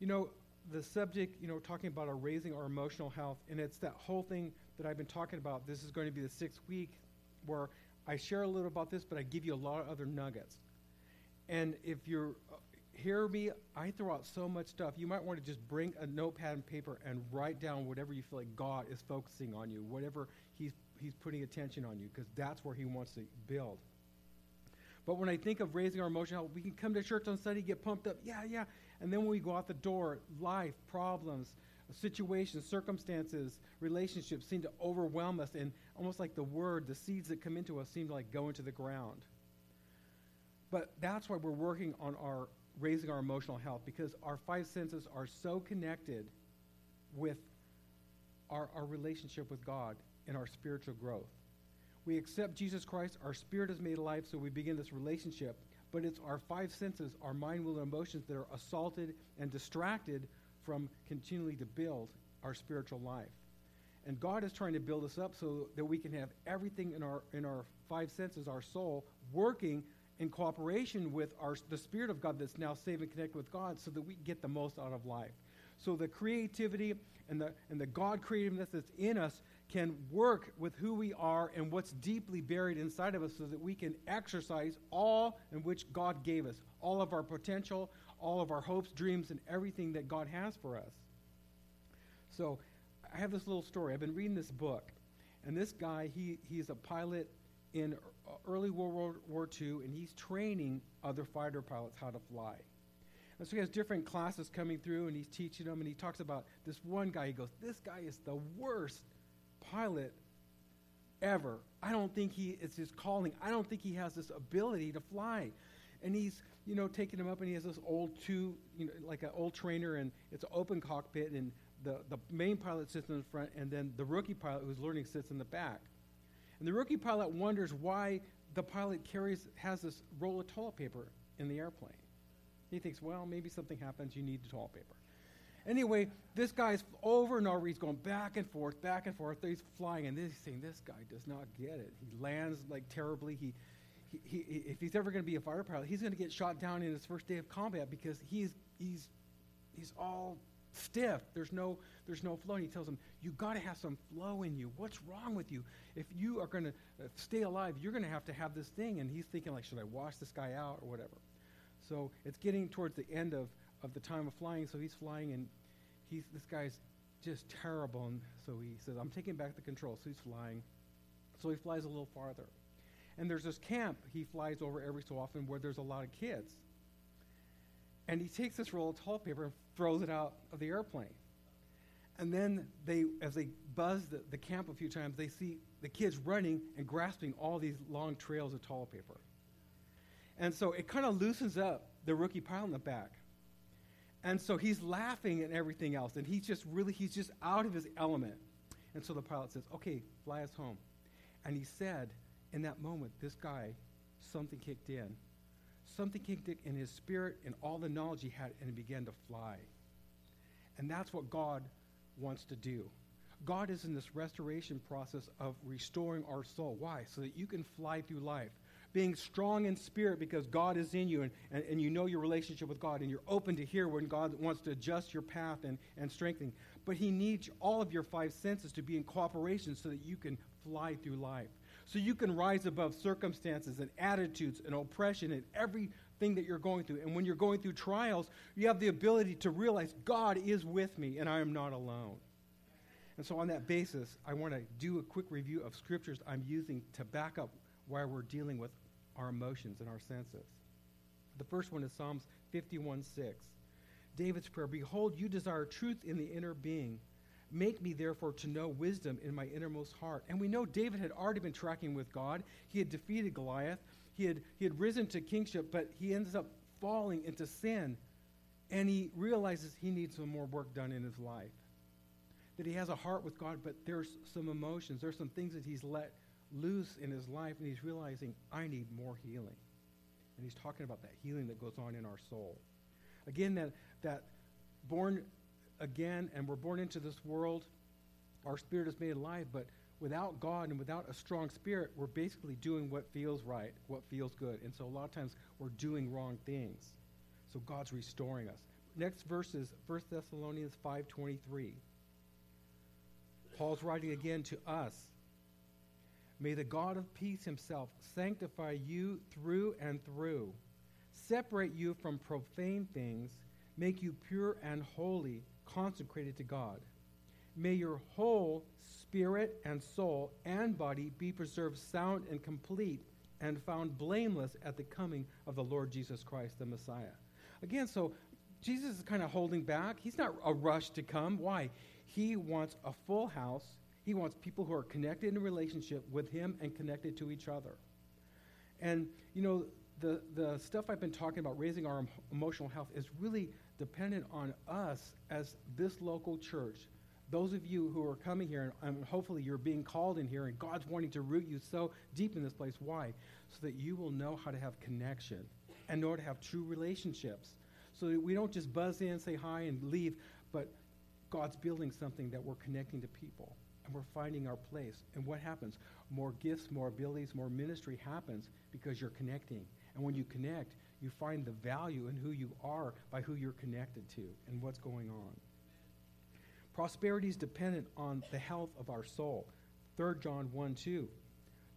You know, the subject, you know, talking about our raising our emotional health, and it's that whole thing that I've been talking about. This is going to be the sixth week where I share a little about this, but I give you a lot of other nuggets. And if you're uh, hear me, I throw out so much stuff. You might want to just bring a notepad and paper and write down whatever you feel like God is focusing on you, whatever He's He's putting attention on you, because that's where He wants to build. But when I think of raising our emotional health, we can come to church on Sunday, get pumped up, yeah, yeah. And then when we go out the door, life, problems, situations, circumstances, relationships seem to overwhelm us, and almost like the word, the seeds that come into us seem to like go into the ground. But that's why we're working on our raising our emotional health because our five senses are so connected with our, our relationship with God and our spiritual growth. We accept Jesus Christ, our spirit is made alive, so we begin this relationship. But it's our five senses, our mind, will, and emotions that are assaulted and distracted from continually to build our spiritual life. And God is trying to build us up so that we can have everything in our in our five senses, our soul, working in cooperation with our, the Spirit of God that's now saved and connected with God so that we get the most out of life. So the creativity and the, and the God creativeness that's in us can work with who we are and what's deeply buried inside of us so that we can exercise all in which God gave us, all of our potential, all of our hopes, dreams, and everything that God has for us. So I have this little story. I've been reading this book, and this guy, he, he's a pilot in early World War II, and he's training other fighter pilots how to fly. And so he has different classes coming through, and he's teaching them, and he talks about this one guy. He goes, This guy is the worst pilot ever. I don't think he it's his calling. I don't think he has this ability to fly. And he's, you know, taking him up, and he has this old two, you know, like an old trainer, and it's an open cockpit, and the, the main pilot sits in the front, and then the rookie pilot who's learning sits in the back. And the rookie pilot wonders why the pilot carries has this roll of toilet paper in the airplane. He thinks, well, maybe something happens, you need the toilet paper. Anyway, this guy's over and over, he's going back and forth, back and forth. He's flying, and he's saying, this guy does not get it. He lands like terribly. He, he, he if he's ever going to be a fighter pilot, he's going to get shot down in his first day of combat because he's, he's, he's all stiff. There's no, there's no flow. And he tells him, you got to have some flow in you. What's wrong with you? If you are going to uh, stay alive, you're going to have to have this thing. And he's thinking, like, should I wash this guy out or whatever? So it's getting towards the end of, of the time of flying. So he's flying, and he's, this guy's just terrible. And so he says, I'm taking back the control. So he's flying. So he flies a little farther. And there's this camp he flies over every so often where there's a lot of kids. And he takes this roll of toilet paper and throws it out of the airplane. And then they, as they buzz the, the camp a few times, they see the kids running and grasping all these long trails of toilet paper. And so it kind of loosens up the rookie pilot in the back. And so he's laughing and everything else. And he's just really, he's just out of his element. And so the pilot says, okay, fly us home. And he said, in that moment, this guy, something kicked in. Something kicked in his spirit and all the knowledge he had, and he began to fly. And that's what God wants to do. God is in this restoration process of restoring our soul. Why? So that you can fly through life. Being strong in spirit because God is in you and, and, and you know your relationship with God and you're open to hear when God wants to adjust your path and, and strengthen. But He needs all of your five senses to be in cooperation so that you can fly through life. So you can rise above circumstances and attitudes and oppression and everything that you're going through. And when you're going through trials, you have the ability to realize God is with me and I am not alone. And so, on that basis, I want to do a quick review of scriptures I'm using to back up why we're dealing with our emotions and our senses. The first one is Psalms 51 6. David's prayer Behold, you desire truth in the inner being. Make me, therefore, to know wisdom in my innermost heart. And we know David had already been tracking with God. He had defeated Goliath. He had, he had risen to kingship, but he ends up falling into sin. And he realizes he needs some more work done in his life that he has a heart with God, but there's some emotions, there's some things that he's let loose in his life, and he's realizing, I need more healing. And he's talking about that healing that goes on in our soul. Again, that, that born again, and we're born into this world, our spirit is made alive, but without God and without a strong spirit, we're basically doing what feels right, what feels good. And so a lot of times we're doing wrong things. So God's restoring us. next verse is 1 Thessalonians 5:23. Paul's writing again to us. May the God of peace himself sanctify you through and through, separate you from profane things, make you pure and holy, consecrated to God. May your whole spirit and soul and body be preserved sound and complete and found blameless at the coming of the Lord Jesus Christ, the Messiah. Again, so Jesus is kind of holding back. He's not a rush to come. Why? He wants a full house. He wants people who are connected in relationship with him and connected to each other. And, you know, the, the stuff I've been talking about, raising our emotional health, is really dependent on us as this local church. Those of you who are coming here, and, and hopefully you're being called in here, and God's wanting to root you so deep in this place. Why? So that you will know how to have connection and know how to have true relationships. So that we don't just buzz in, say hi, and leave, but God's building something that we're connecting to people and we're finding our place. And what happens? More gifts, more abilities, more ministry happens because you're connecting. And when you connect, you find the value in who you are by who you're connected to and what's going on. Prosperity is dependent on the health of our soul. 3 John 1 2.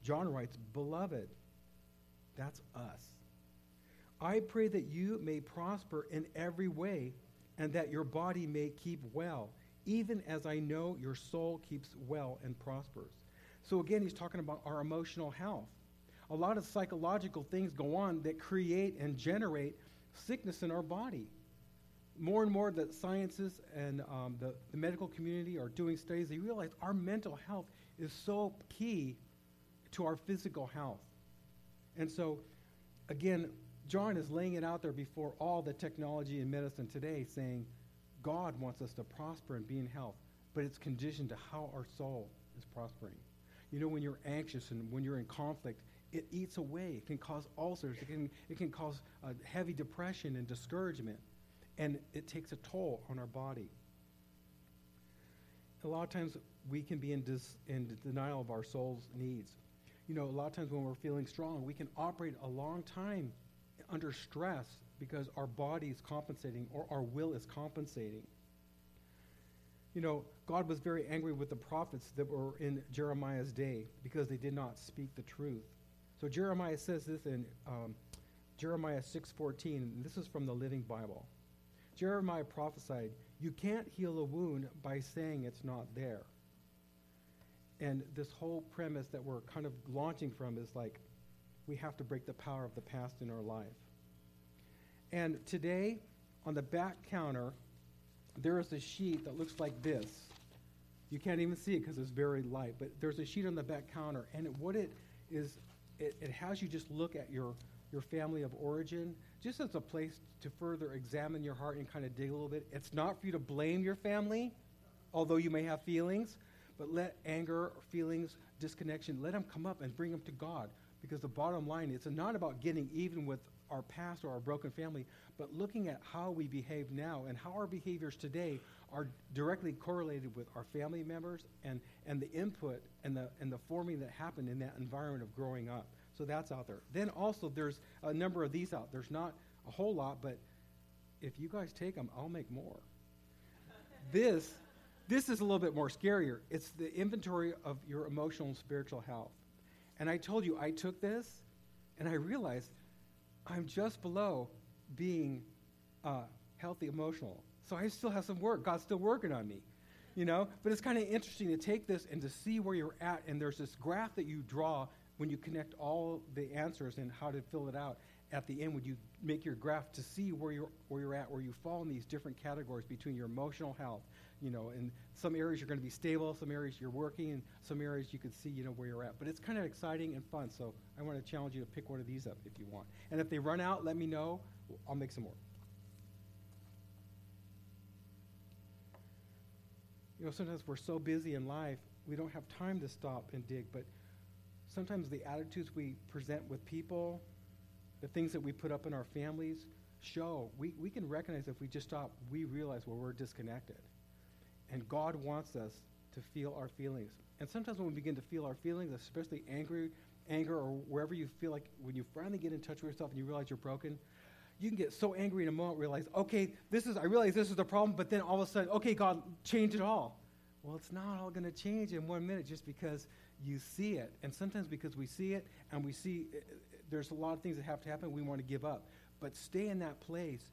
John writes, Beloved, that's us. I pray that you may prosper in every way and that your body may keep well, even as I know your soul keeps well and prospers. So again, he's talking about our emotional health. A lot of psychological things go on that create and generate sickness in our body. More and more, the sciences and um, the, the medical community are doing studies. They realize our mental health is so key to our physical health. And so, again, John is laying it out there before all the technology and medicine today, saying God wants us to prosper and be in health, but it's conditioned to how our soul is prospering. You know, when you're anxious and when you're in conflict, it eats away. It can cause ulcers. It can, it can cause heavy depression and discouragement. And it takes a toll on our body. A lot of times we can be in, dis, in denial of our soul's needs. You know, a lot of times when we're feeling strong, we can operate a long time under stress because our body is compensating or our will is compensating. You know, God was very angry with the prophets that were in Jeremiah's day because they did not speak the truth. So Jeremiah says this in um, Jeremiah 6:14, and this is from the Living Bible. Jeremiah prophesied, "You can't heal a wound by saying it's not there." And this whole premise that we're kind of launching from is like, we have to break the power of the past in our life. And today, on the back counter, there is a sheet that looks like this. You can't even see it because it's very light, but there's a sheet on the back counter, and it, what it is, it, it has you just look at your, your family of origin, just as a place to further examine your heart and kind of dig a little bit. It's not for you to blame your family, although you may have feelings, but let anger feelings, disconnection, let them come up and bring them to God. Because the bottom line, it's not about getting even with our past or our broken family, but looking at how we behave now and how our behaviors today are directly correlated with our family members and, and the input and the, and the forming that happened in that environment of growing up. So that's out there. Then also, there's a number of these out. There's not a whole lot, but if you guys take them, I'll make more. this, this is a little bit more scarier. It's the inventory of your emotional and spiritual health. And I told you, I took this and I realized I'm just below being uh, healthy emotional. So I still have some work. God's still working on me, you know? But it's kind of interesting to take this and to see where you're at. And there's this graph that you draw when you connect all the answers and how to fill it out. At the end, when you make your graph to see where you're, where you're at, where you fall in these different categories between your emotional health, you know, in some areas you're going to be stable, some areas you're working, and some areas you can see, you know, where you're at. But it's kind of exciting and fun, so I want to challenge you to pick one of these up if you want. And if they run out, let me know. I'll make some more. You know, sometimes we're so busy in life, we don't have time to stop and dig, but sometimes the attitudes we present with people, the things that we put up in our families, show we, we can recognize if we just stop, we realize where we're disconnected. And God wants us to feel our feelings. And sometimes when we begin to feel our feelings, especially angry, anger, or wherever you feel like when you finally get in touch with yourself and you realize you're broken, you can get so angry in a moment, realize, okay, this is, I realize this is the problem, but then all of a sudden, okay, God, change it all. Well, it's not all going to change in one minute just because you see it. And sometimes because we see it and we see uh, there's a lot of things that have to happen, we want to give up. But stay in that place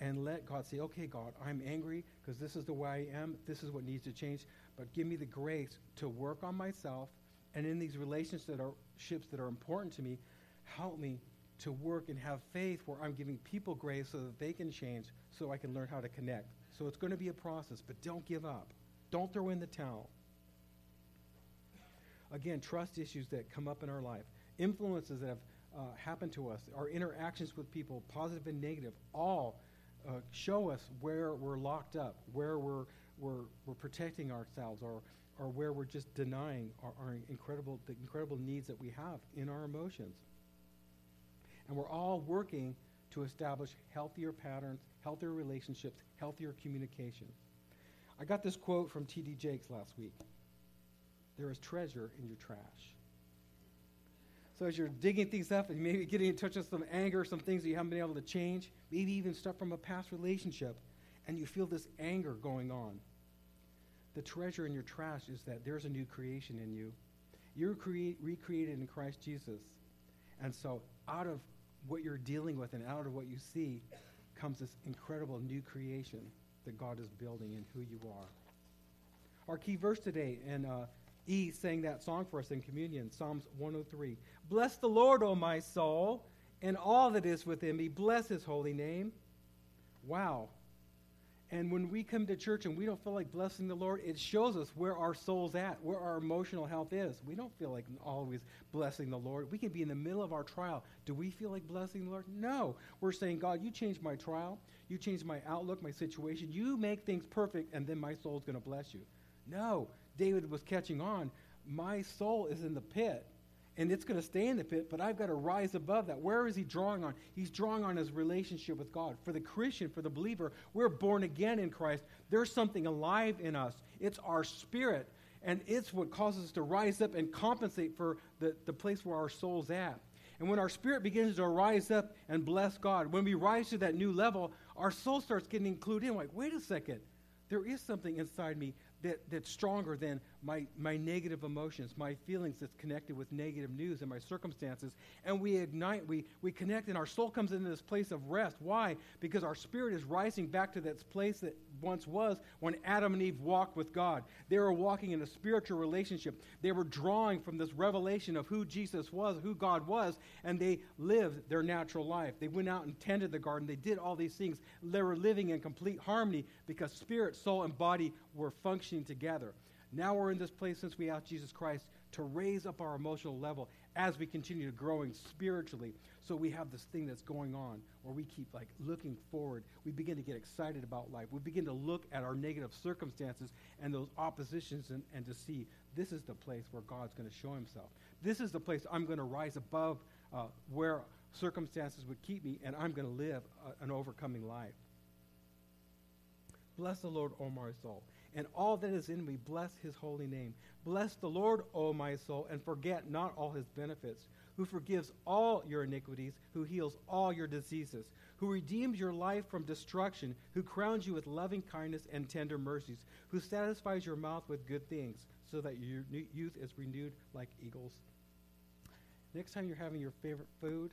and let God say, okay, God, I'm angry because this is the way I am. This is what needs to change. But give me the grace to work on myself and in these relationships that are, important to me, help me to work and have faith where I'm giving people grace so that they can change so I can learn how to connect. So it's going to be a process, but don't give up. Don't throw in the towel. Again, trust issues that come up in our life, influences that have uh, happened to us, our interactions with people, positive and negative, all uh, show us where we're locked up, where we're, we're, we're protecting ourselves, or, or where we're just denying our, our incredible, the incredible needs that we have in our emotions. And we're all working to establish healthier patterns, healthier relationships, healthier communication. I got this quote from T.D. Jakes last week There is treasure in your trash. So as you're digging things up and maybe getting in touch with some anger, some things that you haven't been able to change, maybe even stuff from a past relationship, and you feel this anger going on, the treasure in your trash is that there's a new creation in you. You're crea- recreated in Christ Jesus. And so out of what you're dealing with and out of what you see comes this incredible new creation that God is building in who you are. Our key verse today, and uh, E sang that song for us in communion, Psalms 103. Bless the Lord, O my soul, and all that is within me. Bless his holy name. Wow. And when we come to church and we don't feel like blessing the Lord, it shows us where our soul's at, where our emotional health is. We don't feel like always blessing the Lord. We can be in the middle of our trial. Do we feel like blessing the Lord? No. We're saying, God, you changed my trial. You changed my outlook, my situation. You make things perfect, and then my soul's going to bless you. No. David was catching on. My soul is in the pit and it's going to stay in the pit, but I've got to rise above that. Where is he drawing on? He's drawing on his relationship with God. For the Christian, for the believer, we're born again in Christ. There's something alive in us. It's our spirit, and it's what causes us to rise up and compensate for the, the place where our soul's at. And when our spirit begins to rise up and bless God, when we rise to that new level, our soul starts getting included in. Like, wait a second, there is something inside me that, that's stronger than my, my negative emotions, my feelings that's connected with negative news and my circumstances. And we ignite, we, we connect, and our soul comes into this place of rest. Why? Because our spirit is rising back to that place that once was when Adam and Eve walked with God. They were walking in a spiritual relationship. They were drawing from this revelation of who Jesus was, who God was, and they lived their natural life. They went out and tended the garden. They did all these things. They were living in complete harmony because spirit, soul, and body were functioning together. Now we're in this place since we asked Jesus Christ to raise up our emotional level as we continue to growing spiritually. So we have this thing that's going on where we keep like looking forward. We begin to get excited about life. We begin to look at our negative circumstances and those oppositions and, and to see this is the place where God's going to show himself. This is the place I'm going to rise above uh, where circumstances would keep me and I'm going to live a, an overcoming life. Bless the Lord, O my soul and all that is in me, bless his holy name. Bless the Lord, O my soul, and forget not all his benefits, who forgives all your iniquities, who heals all your diseases, who redeems your life from destruction, who crowns you with loving kindness and tender mercies, who satisfies your mouth with good things, so that your youth is renewed like eagles. Next time you're having your favorite food,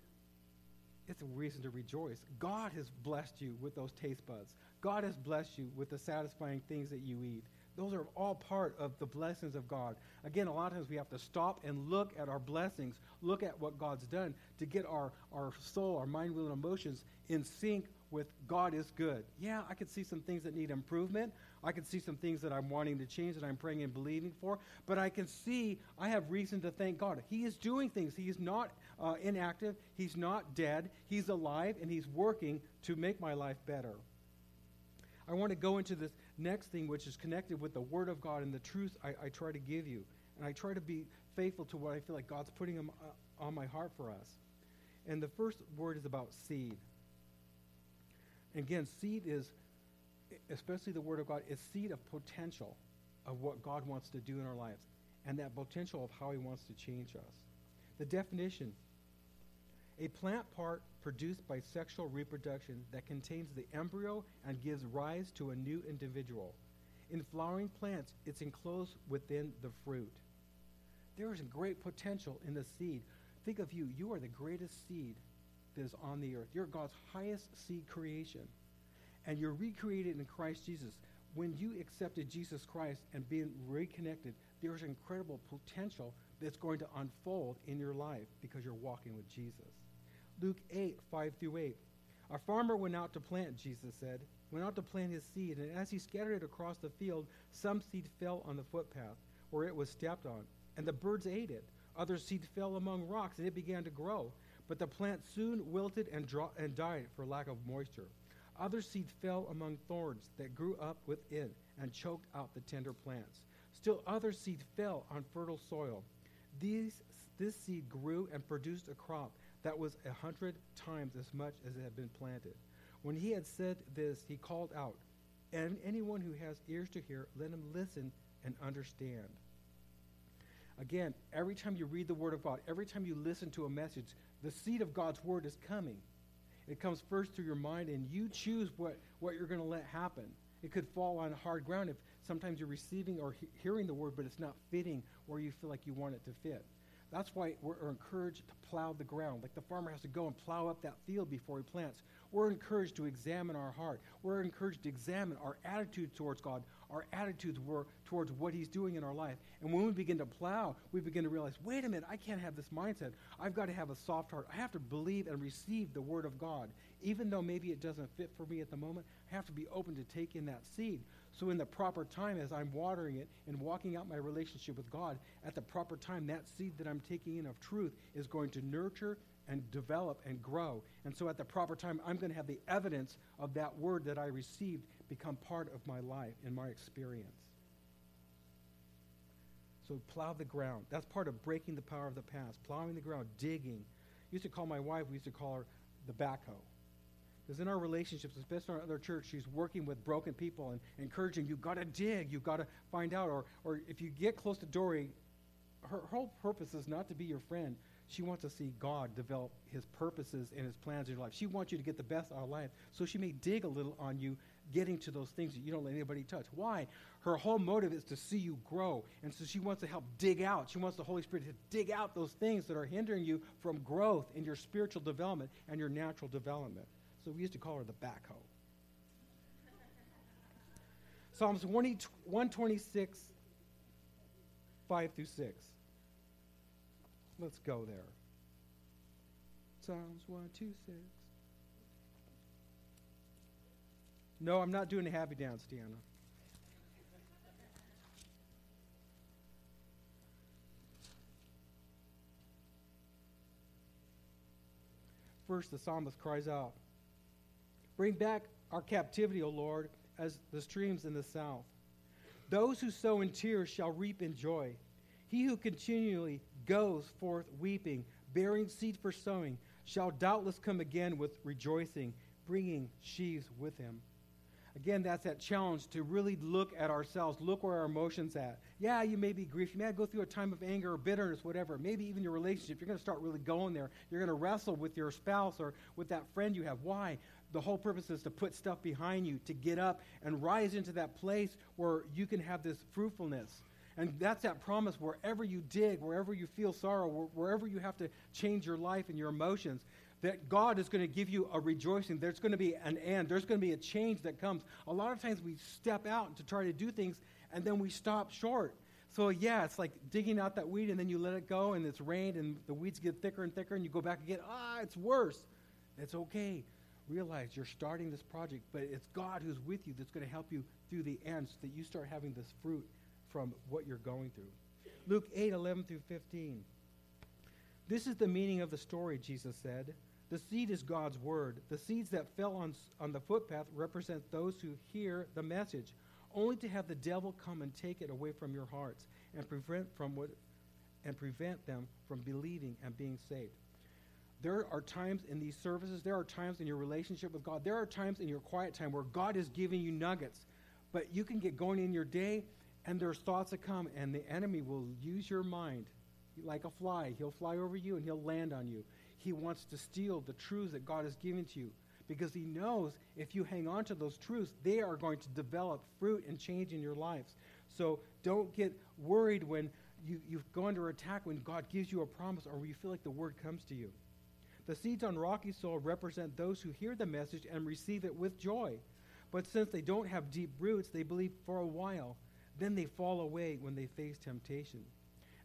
it's a reason to rejoice. God has blessed you with those taste buds. God has blessed you with the satisfying things that you eat. Those are all part of the blessings of God. Again, a lot of times we have to stop and look at our blessings, look at what God's done to get our, our soul, our mind, will, and emotions in sync with God is good. Yeah, I could see some things that need improvement. I can see some things that I'm wanting to change that I'm praying and believing for. But I can see I have reason to thank God. He is doing things. He is not uh, inactive. He's not dead. He's alive and He's working to make my life better. I want to go into this next thing, which is connected with the Word of God and the truth I, I try to give you. And I try to be faithful to what I feel like God's putting them, uh, on my heart for us. And the first word is about seed. Again, seed is, especially the Word of God, is seed of potential of what God wants to do in our lives and that potential of how He wants to change us. The definition a plant part produced by sexual reproduction that contains the embryo and gives rise to a new individual. In flowering plants, it's enclosed within the fruit. There is great potential in the seed. Think of you. You are the greatest seed that is on the earth. You're God's highest seed creation. And you're recreated in Christ Jesus. When you accepted Jesus Christ and being reconnected, there's incredible potential that's going to unfold in your life because you're walking with Jesus. Luke 8, 5 through 8. A farmer went out to plant, Jesus said, went out to plant his seed, and as he scattered it across the field, some seed fell on the footpath where it was stepped on, and the birds ate it. Other seed fell among rocks, and it began to grow. But the plant soon wilted and, dro- and died for lack of moisture. Other seed fell among thorns that grew up within and choked out the tender plants. Still other seed fell on fertile soil. These, this seed grew and produced a crop that was a hundred times as much as it had been planted. When he had said this, he called out, And anyone who has ears to hear, let him listen and understand. Again, every time you read the Word of God, every time you listen to a message, the seed of God's Word is coming. It comes first through your mind, and you choose what, what you're going to let happen. It could fall on hard ground if sometimes you're receiving or he- hearing the Word, but it's not fitting where you feel like you want it to fit. That's why we're encouraged to plow the ground. Like the farmer has to go and plow up that field before he plants. We're encouraged to examine our heart. We're encouraged to examine our attitude towards God, our attitudes were towards what He's doing in our life. And when we begin to plow, we begin to realize, wait a minute, I can't have this mindset. I've got to have a soft heart. I have to believe and receive the Word of God. Even though maybe it doesn't fit for me at the moment, I have to be open to take in that seed. So, in the proper time, as I'm watering it and walking out my relationship with God, at the proper time, that seed that I'm taking in of truth is going to nurture and develop and grow. And so, at the proper time, I'm going to have the evidence of that word that I received become part of my life and my experience. So, plow the ground. That's part of breaking the power of the past. Plowing the ground, digging. I used to call my wife, we used to call her the backhoe. Because in our relationships, especially in our other church, she's working with broken people and encouraging, you've got to dig, you've got to find out. Or, or if you get close to Dory, her whole purpose is not to be your friend. She wants to see God develop his purposes and his plans in your life. She wants you to get the best out of life. So she may dig a little on you getting to those things that you don't let anybody touch. Why? Her whole motive is to see you grow. And so she wants to help dig out. She wants the Holy Spirit to dig out those things that are hindering you from growth in your spiritual development and your natural development. So we used to call her the backhoe. Psalms 126, 5 through 6. Let's go there. Psalms 126. No, I'm not doing a happy dance, Deanna. First, the psalmist cries out, Bring back our captivity, O Lord, as the streams in the south. Those who sow in tears shall reap in joy. He who continually goes forth weeping, bearing seed for sowing, shall doubtless come again with rejoicing, bringing sheaves with him. Again, that's that challenge to really look at ourselves, look where our emotions at. Yeah, you may be grief, you may go through a time of anger or bitterness, whatever. Maybe even your relationship, you're going to start really going there. You're going to wrestle with your spouse or with that friend you have. Why? The whole purpose is to put stuff behind you, to get up and rise into that place where you can have this fruitfulness. And that's that promise wherever you dig, wherever you feel sorrow, wherever you have to change your life and your emotions, that God is going to give you a rejoicing. There's going to be an end. There's going to be a change that comes. A lot of times we step out to try to do things and then we stop short. So, yeah, it's like digging out that weed and then you let it go and it's rained and the weeds get thicker and thicker and you go back again. Ah, it's worse. It's okay. Realize you're starting this project, but it's God who's with you that's going to help you through the end so that you start having this fruit from what you're going through. Luke 8 11 through 15. This is the meaning of the story, Jesus said. The seed is God's word. The seeds that fell on, on the footpath represent those who hear the message, only to have the devil come and take it away from your hearts and prevent from what and prevent them from believing and being saved. There are times in these services, there are times in your relationship with God, there are times in your quiet time where God is giving you nuggets. But you can get going in your day and there's thoughts that come and the enemy will use your mind like a fly. He'll fly over you and he'll land on you. he wants to steal the truths that God has given to you because he knows if you hang on to those truths, they are going to develop fruit and change in your lives. So don't get worried when you, you go under attack when God gives you a promise or you feel like the word comes to you. The seeds on rocky soil represent those who hear the message and receive it with joy. But since they don't have deep roots, they believe for a while. Then they fall away when they face temptation.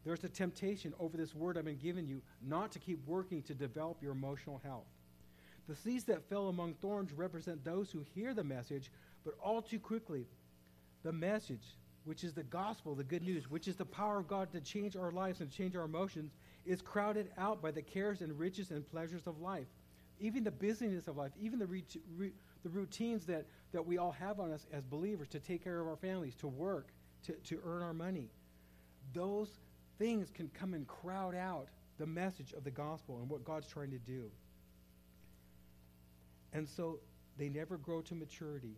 There's a temptation over this word I've been giving you not to keep working to develop your emotional health. The seeds that fell among thorns represent those who hear the message, but all too quickly, the message, which is the gospel, the good news, which is the power of God to change our lives and change our emotions, is crowded out by the cares and riches and pleasures of life. Even the busyness of life, even the, re- re- the routines that, that we all have on us as believers to take care of our families, to work, to, to earn our money. Those things can come and crowd out the message of the gospel and what God's trying to do. And so they never grow to maturity.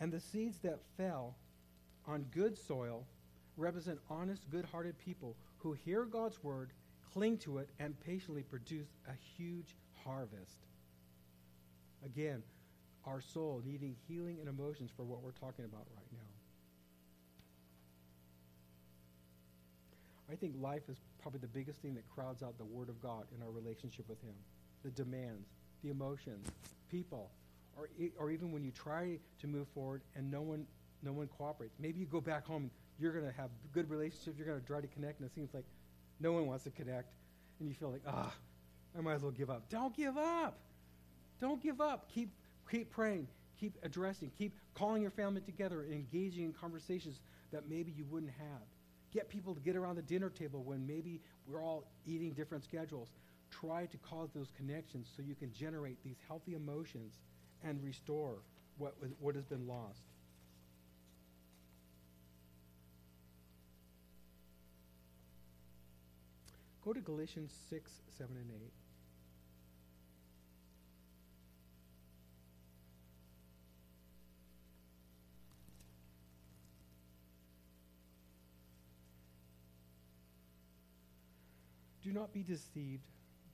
And the seeds that fell on good soil represent honest, good hearted people who hear God's word, cling to it, and patiently produce a huge harvest. Again, our soul needing healing and emotions for what we're talking about right now. I think life is probably the biggest thing that crowds out the Word of God in our relationship with Him. The demands, the emotions, people, or, or even when you try to move forward and no one, no one cooperates. Maybe you go back home, you're going to have good relationships, you're going to try to connect, and it seems like no one wants to connect, and you feel like, ah, I might as well give up. Don't give up. Don't give up. Keep, keep praying. Keep addressing. Keep calling your family together and engaging in conversations that maybe you wouldn't have. Get people to get around the dinner table when maybe we're all eating different schedules. Try to cause those connections so you can generate these healthy emotions and restore what, what has been lost. Go to Galatians 6, 7, and 8. Do not be deceived.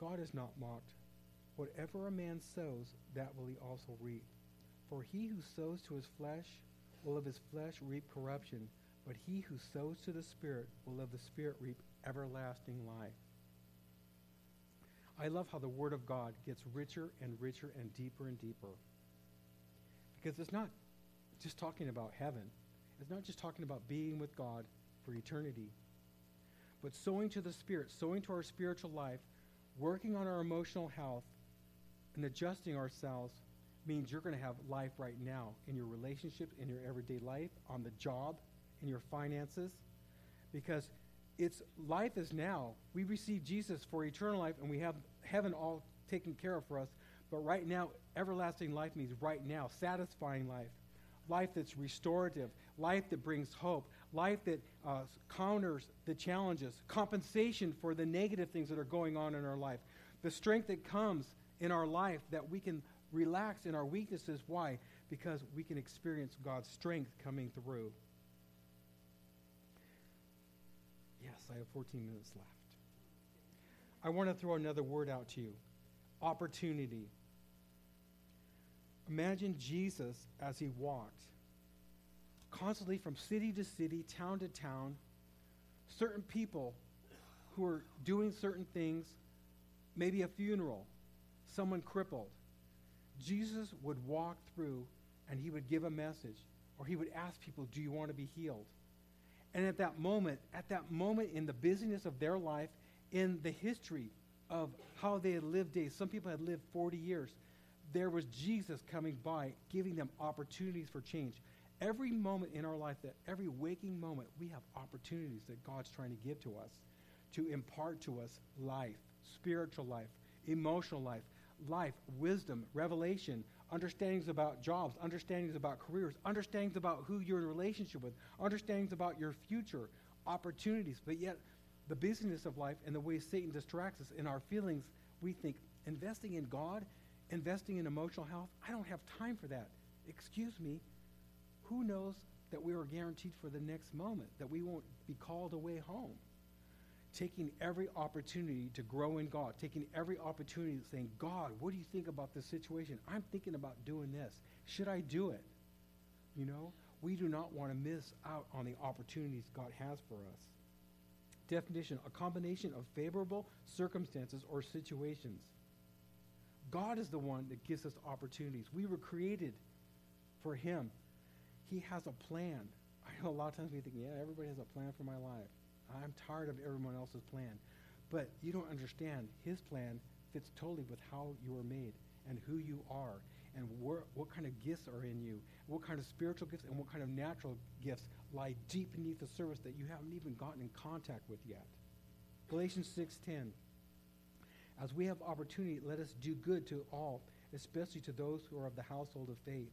God is not mocked. Whatever a man sows, that will he also reap. For he who sows to his flesh will of his flesh reap corruption, but he who sows to the Spirit will of the Spirit reap everlasting life. I love how the Word of God gets richer and richer and deeper and deeper. Because it's not just talking about heaven, it's not just talking about being with God for eternity. But sowing to the Spirit, sowing to our spiritual life, working on our emotional health, and adjusting ourselves means you're going to have life right now in your relationships, in your everyday life, on the job, in your finances. Because it's life is now. We receive Jesus for eternal life, and we have heaven all taken care of for us. But right now, everlasting life means right now, satisfying life, life that's restorative, life that brings hope, life that uh, counters the challenges, compensation for the negative things that are going on in our life, the strength that comes in our life that we can relax in our weaknesses. Why? Because we can experience God's strength coming through. Yes, I have 14 minutes left. I want to throw another word out to you opportunity. Imagine Jesus as he walked constantly from city to city, town to town, certain people who are doing certain things, maybe a funeral, someone crippled. Jesus would walk through and he would give a message, or he would ask people, Do you want to be healed? And at that moment, at that moment in the busyness of their life, in the history of how they had lived days, some people had lived 40 years, there was Jesus coming by, giving them opportunities for change. Every moment in our life, that every waking moment, we have opportunities that God's trying to give to us to impart to us life, spiritual life, emotional life, life, wisdom, revelation, understandings about jobs, understandings about careers, understandings about who you're in relationship with, understandings about your future, opportunities. But yet, the busyness of life and the way Satan distracts us in our feelings, we think investing in God, investing in emotional health, I don't have time for that. Excuse me, who knows that we are guaranteed for the next moment, that we won't be called away home? Taking every opportunity to grow in God, taking every opportunity saying, God, what do you think about this situation? I'm thinking about doing this. Should I do it? You know, we do not want to miss out on the opportunities God has for us. Definition a combination of favorable circumstances or situations. God is the one that gives us opportunities. We were created for Him. He has a plan. I know a lot of times we think, yeah, everybody has a plan for my life. I'm tired of everyone else's plan. But you don't understand. His plan fits totally with how you are made and who you are and what kind of gifts are in you, what kind of spiritual gifts and what kind of natural gifts lie deep beneath the surface that you haven't even gotten in contact with yet. Galatians 6:10 As we have opportunity, let us do good to all, especially to those who are of the household of faith.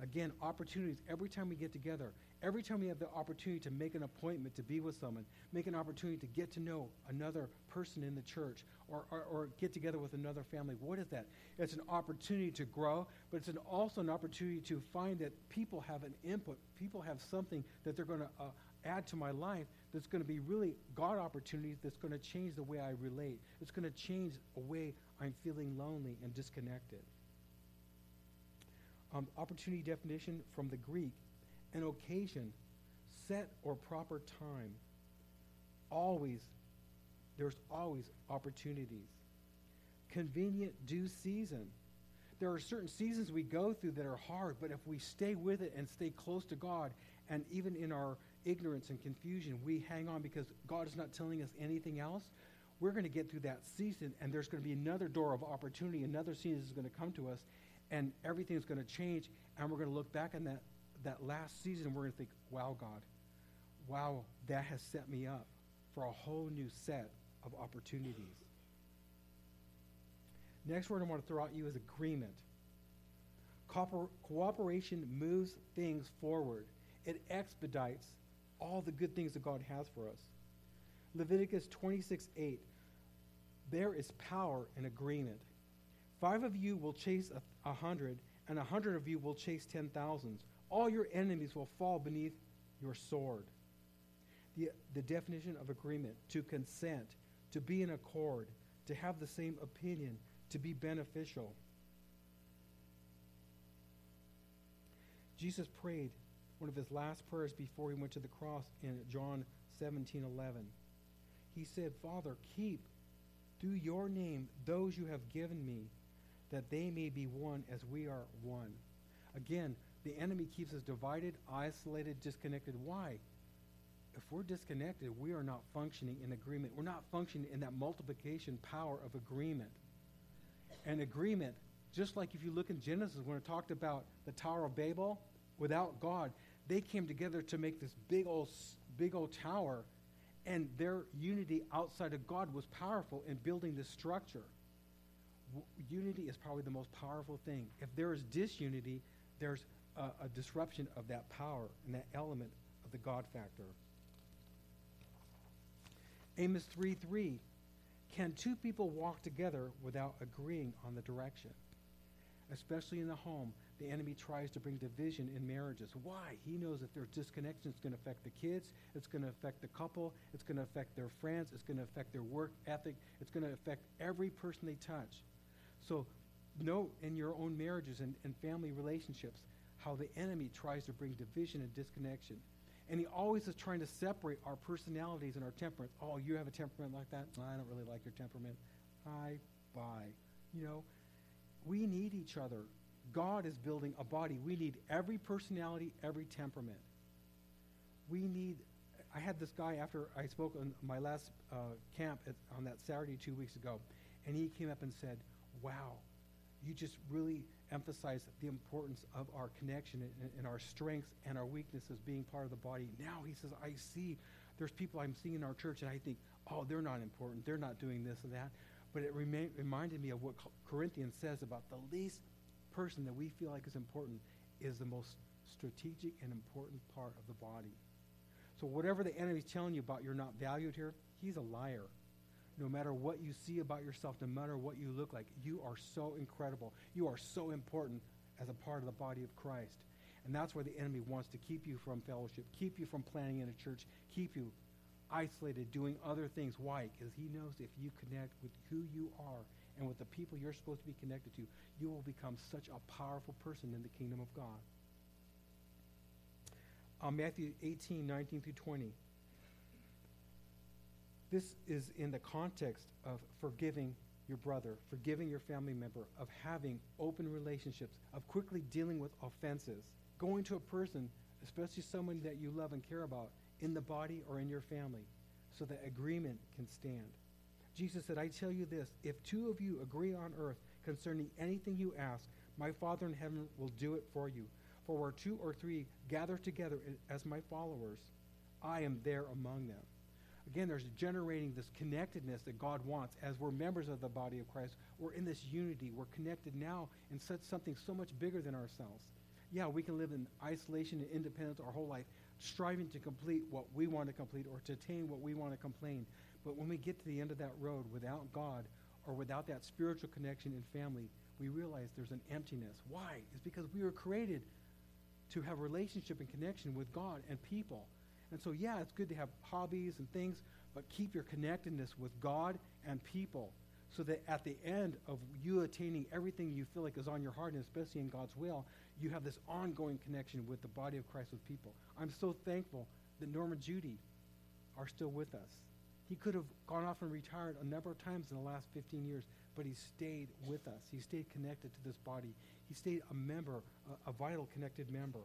Again, opportunities every time we get together. Every time we have the opportunity to make an appointment to be with someone, make an opportunity to get to know another person in the church, or, or, or get together with another family, what is that? It's an opportunity to grow, but it's an, also an opportunity to find that people have an input, people have something that they're going to uh, add to my life that's going to be really God opportunities that's going to change the way I relate. It's going to change a way I'm feeling lonely and disconnected. Um, opportunity definition from the Greek an occasion, set or proper time. Always, there's always opportunities. Convenient due season. There are certain seasons we go through that are hard, but if we stay with it and stay close to God, and even in our ignorance and confusion, we hang on because God is not telling us anything else, we're going to get through that season, and there's going to be another door of opportunity, another season is going to come to us, and everything is going to change, and we're going to look back on that that last season, we're going to think, wow, God, wow, that has set me up for a whole new set of opportunities. Next word I want to throw at you is agreement. Cooper- cooperation moves things forward, it expedites all the good things that God has for us. Leviticus 26 8. There is power in agreement. Five of you will chase a, a hundred, and a hundred of you will chase ten thousands all your enemies will fall beneath your sword. The, the definition of agreement to consent, to be in accord, to have the same opinion, to be beneficial. Jesus prayed one of his last prayers before he went to the cross in John 17 11. He said, Father, keep through your name those you have given me, that they may be one as we are one. Again, the enemy keeps us divided, isolated, disconnected. Why? If we're disconnected, we are not functioning in agreement. We're not functioning in that multiplication power of agreement. And agreement, just like if you look in Genesis when it talked about the Tower of Babel, without God, they came together to make this big old, big old tower, and their unity outside of God was powerful in building this structure. W- unity is probably the most powerful thing. If there is disunity, there's a, a disruption of that power and that element of the God factor. Amos 3 3. Can two people walk together without agreeing on the direction? Especially in the home, the enemy tries to bring division in marriages. Why? He knows if there's disconnection, it's going to affect the kids, it's going to affect the couple, it's going to affect their friends, it's going to affect their work ethic, it's going to affect every person they touch. So, note in your own marriages and, and family relationships how the enemy tries to bring division and disconnection. And he always is trying to separate our personalities and our temperaments. Oh, you have a temperament like that? I don't really like your temperament. Hi, bye. You know, we need each other. God is building a body. We need every personality, every temperament. We need. I had this guy after I spoke on my last uh, camp at, on that Saturday two weeks ago, and he came up and said, Wow, you just really emphasize the importance of our connection and, and, our strengths and our weaknesses being part of the body. Now he says, I see there's people I'm seeing in our church, and I think, oh, they're not important. They're not doing this and that. But it remain, reminded me of what Corinthians says about the least person that we feel like is important is the most strategic and important part of the body. So whatever the enemy's telling you about you're not valued here, he's a liar no matter what you see about yourself, no matter what you look like, you are so incredible. You are so important as a part of the body of Christ. And that's where the enemy wants to keep you from fellowship, keep you from planning in a church, keep you isolated, doing other things. Why? Because he knows if you connect with who you are and with the people you're supposed to be connected to, you will become such a powerful person in the kingdom of God. Uh, Matthew 18, 19 through 20. This is in the context of forgiving your brother, forgiving your family member, of having open relationships, of quickly dealing with offenses, going to a person, especially someone that you love and care about, in the body or in your family, so that agreement can stand. Jesus said, I tell you this if two of you agree on earth concerning anything you ask, my Father in heaven will do it for you. For where two or three gather together as my followers, I am there among them. Again, there's generating this connectedness that God wants as we're members of the body of Christ. We're in this unity. We're connected now in such something so much bigger than ourselves. Yeah, we can live in isolation and independence our whole life, striving to complete what we want to complete or to attain what we want to complain. But when we get to the end of that road without God or without that spiritual connection in family, we realize there's an emptiness. Why? It's because we were created to have relationship and connection with God and people. And so, yeah, it's good to have hobbies and things, but keep your connectedness with God and people so that at the end of you attaining everything you feel like is on your heart, and especially in God's will, you have this ongoing connection with the body of Christ with people. I'm so thankful that Norm and Judy are still with us. He could have gone off and retired a number of times in the last 15 years, but he stayed with us. He stayed connected to this body. He stayed a member, a, a vital, connected member.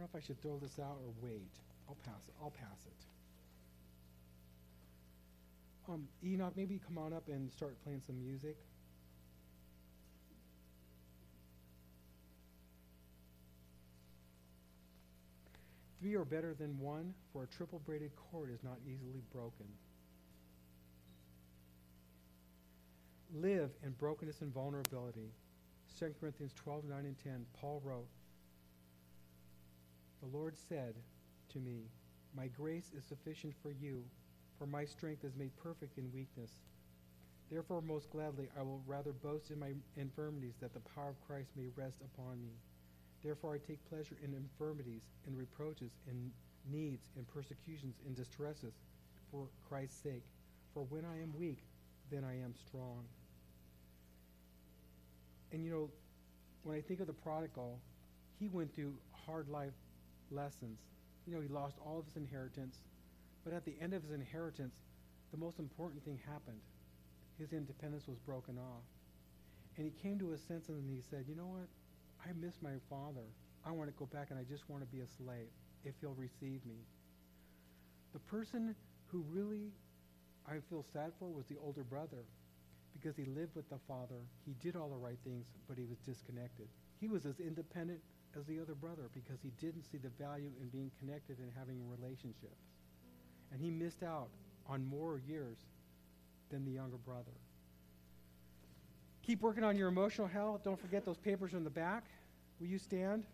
Don't know if I should throw this out or wait. I'll pass it. I'll pass it. Um, Enoch, maybe come on up and start playing some music. Three are better than one, for a triple braided cord is not easily broken. Live in brokenness and vulnerability. 2 Corinthians 12, 9 and 10, Paul wrote, The Lord said to me, My grace is sufficient for you, for my strength is made perfect in weakness. Therefore, most gladly, I will rather boast in my infirmities, that the power of Christ may rest upon me. Therefore, I take pleasure in infirmities, in reproaches, in needs, in persecutions, in distresses, for Christ's sake. For when I am weak, then I am strong. And you know, when I think of the prodigal, he went through hard life lessons. You know, he lost all of his inheritance, but at the end of his inheritance, the most important thing happened. His independence was broken off. And he came to a sense and he said, You know what? I miss my father. I want to go back and I just want to be a slave if he'll receive me. The person who really I feel sad for was the older brother because he lived with the father. He did all the right things, but he was disconnected. He was as independent as the other brother because he didn't see the value in being connected and having relationships. And he missed out on more years than the younger brother. Keep working on your emotional health. Don't forget those papers in the back. Will you stand?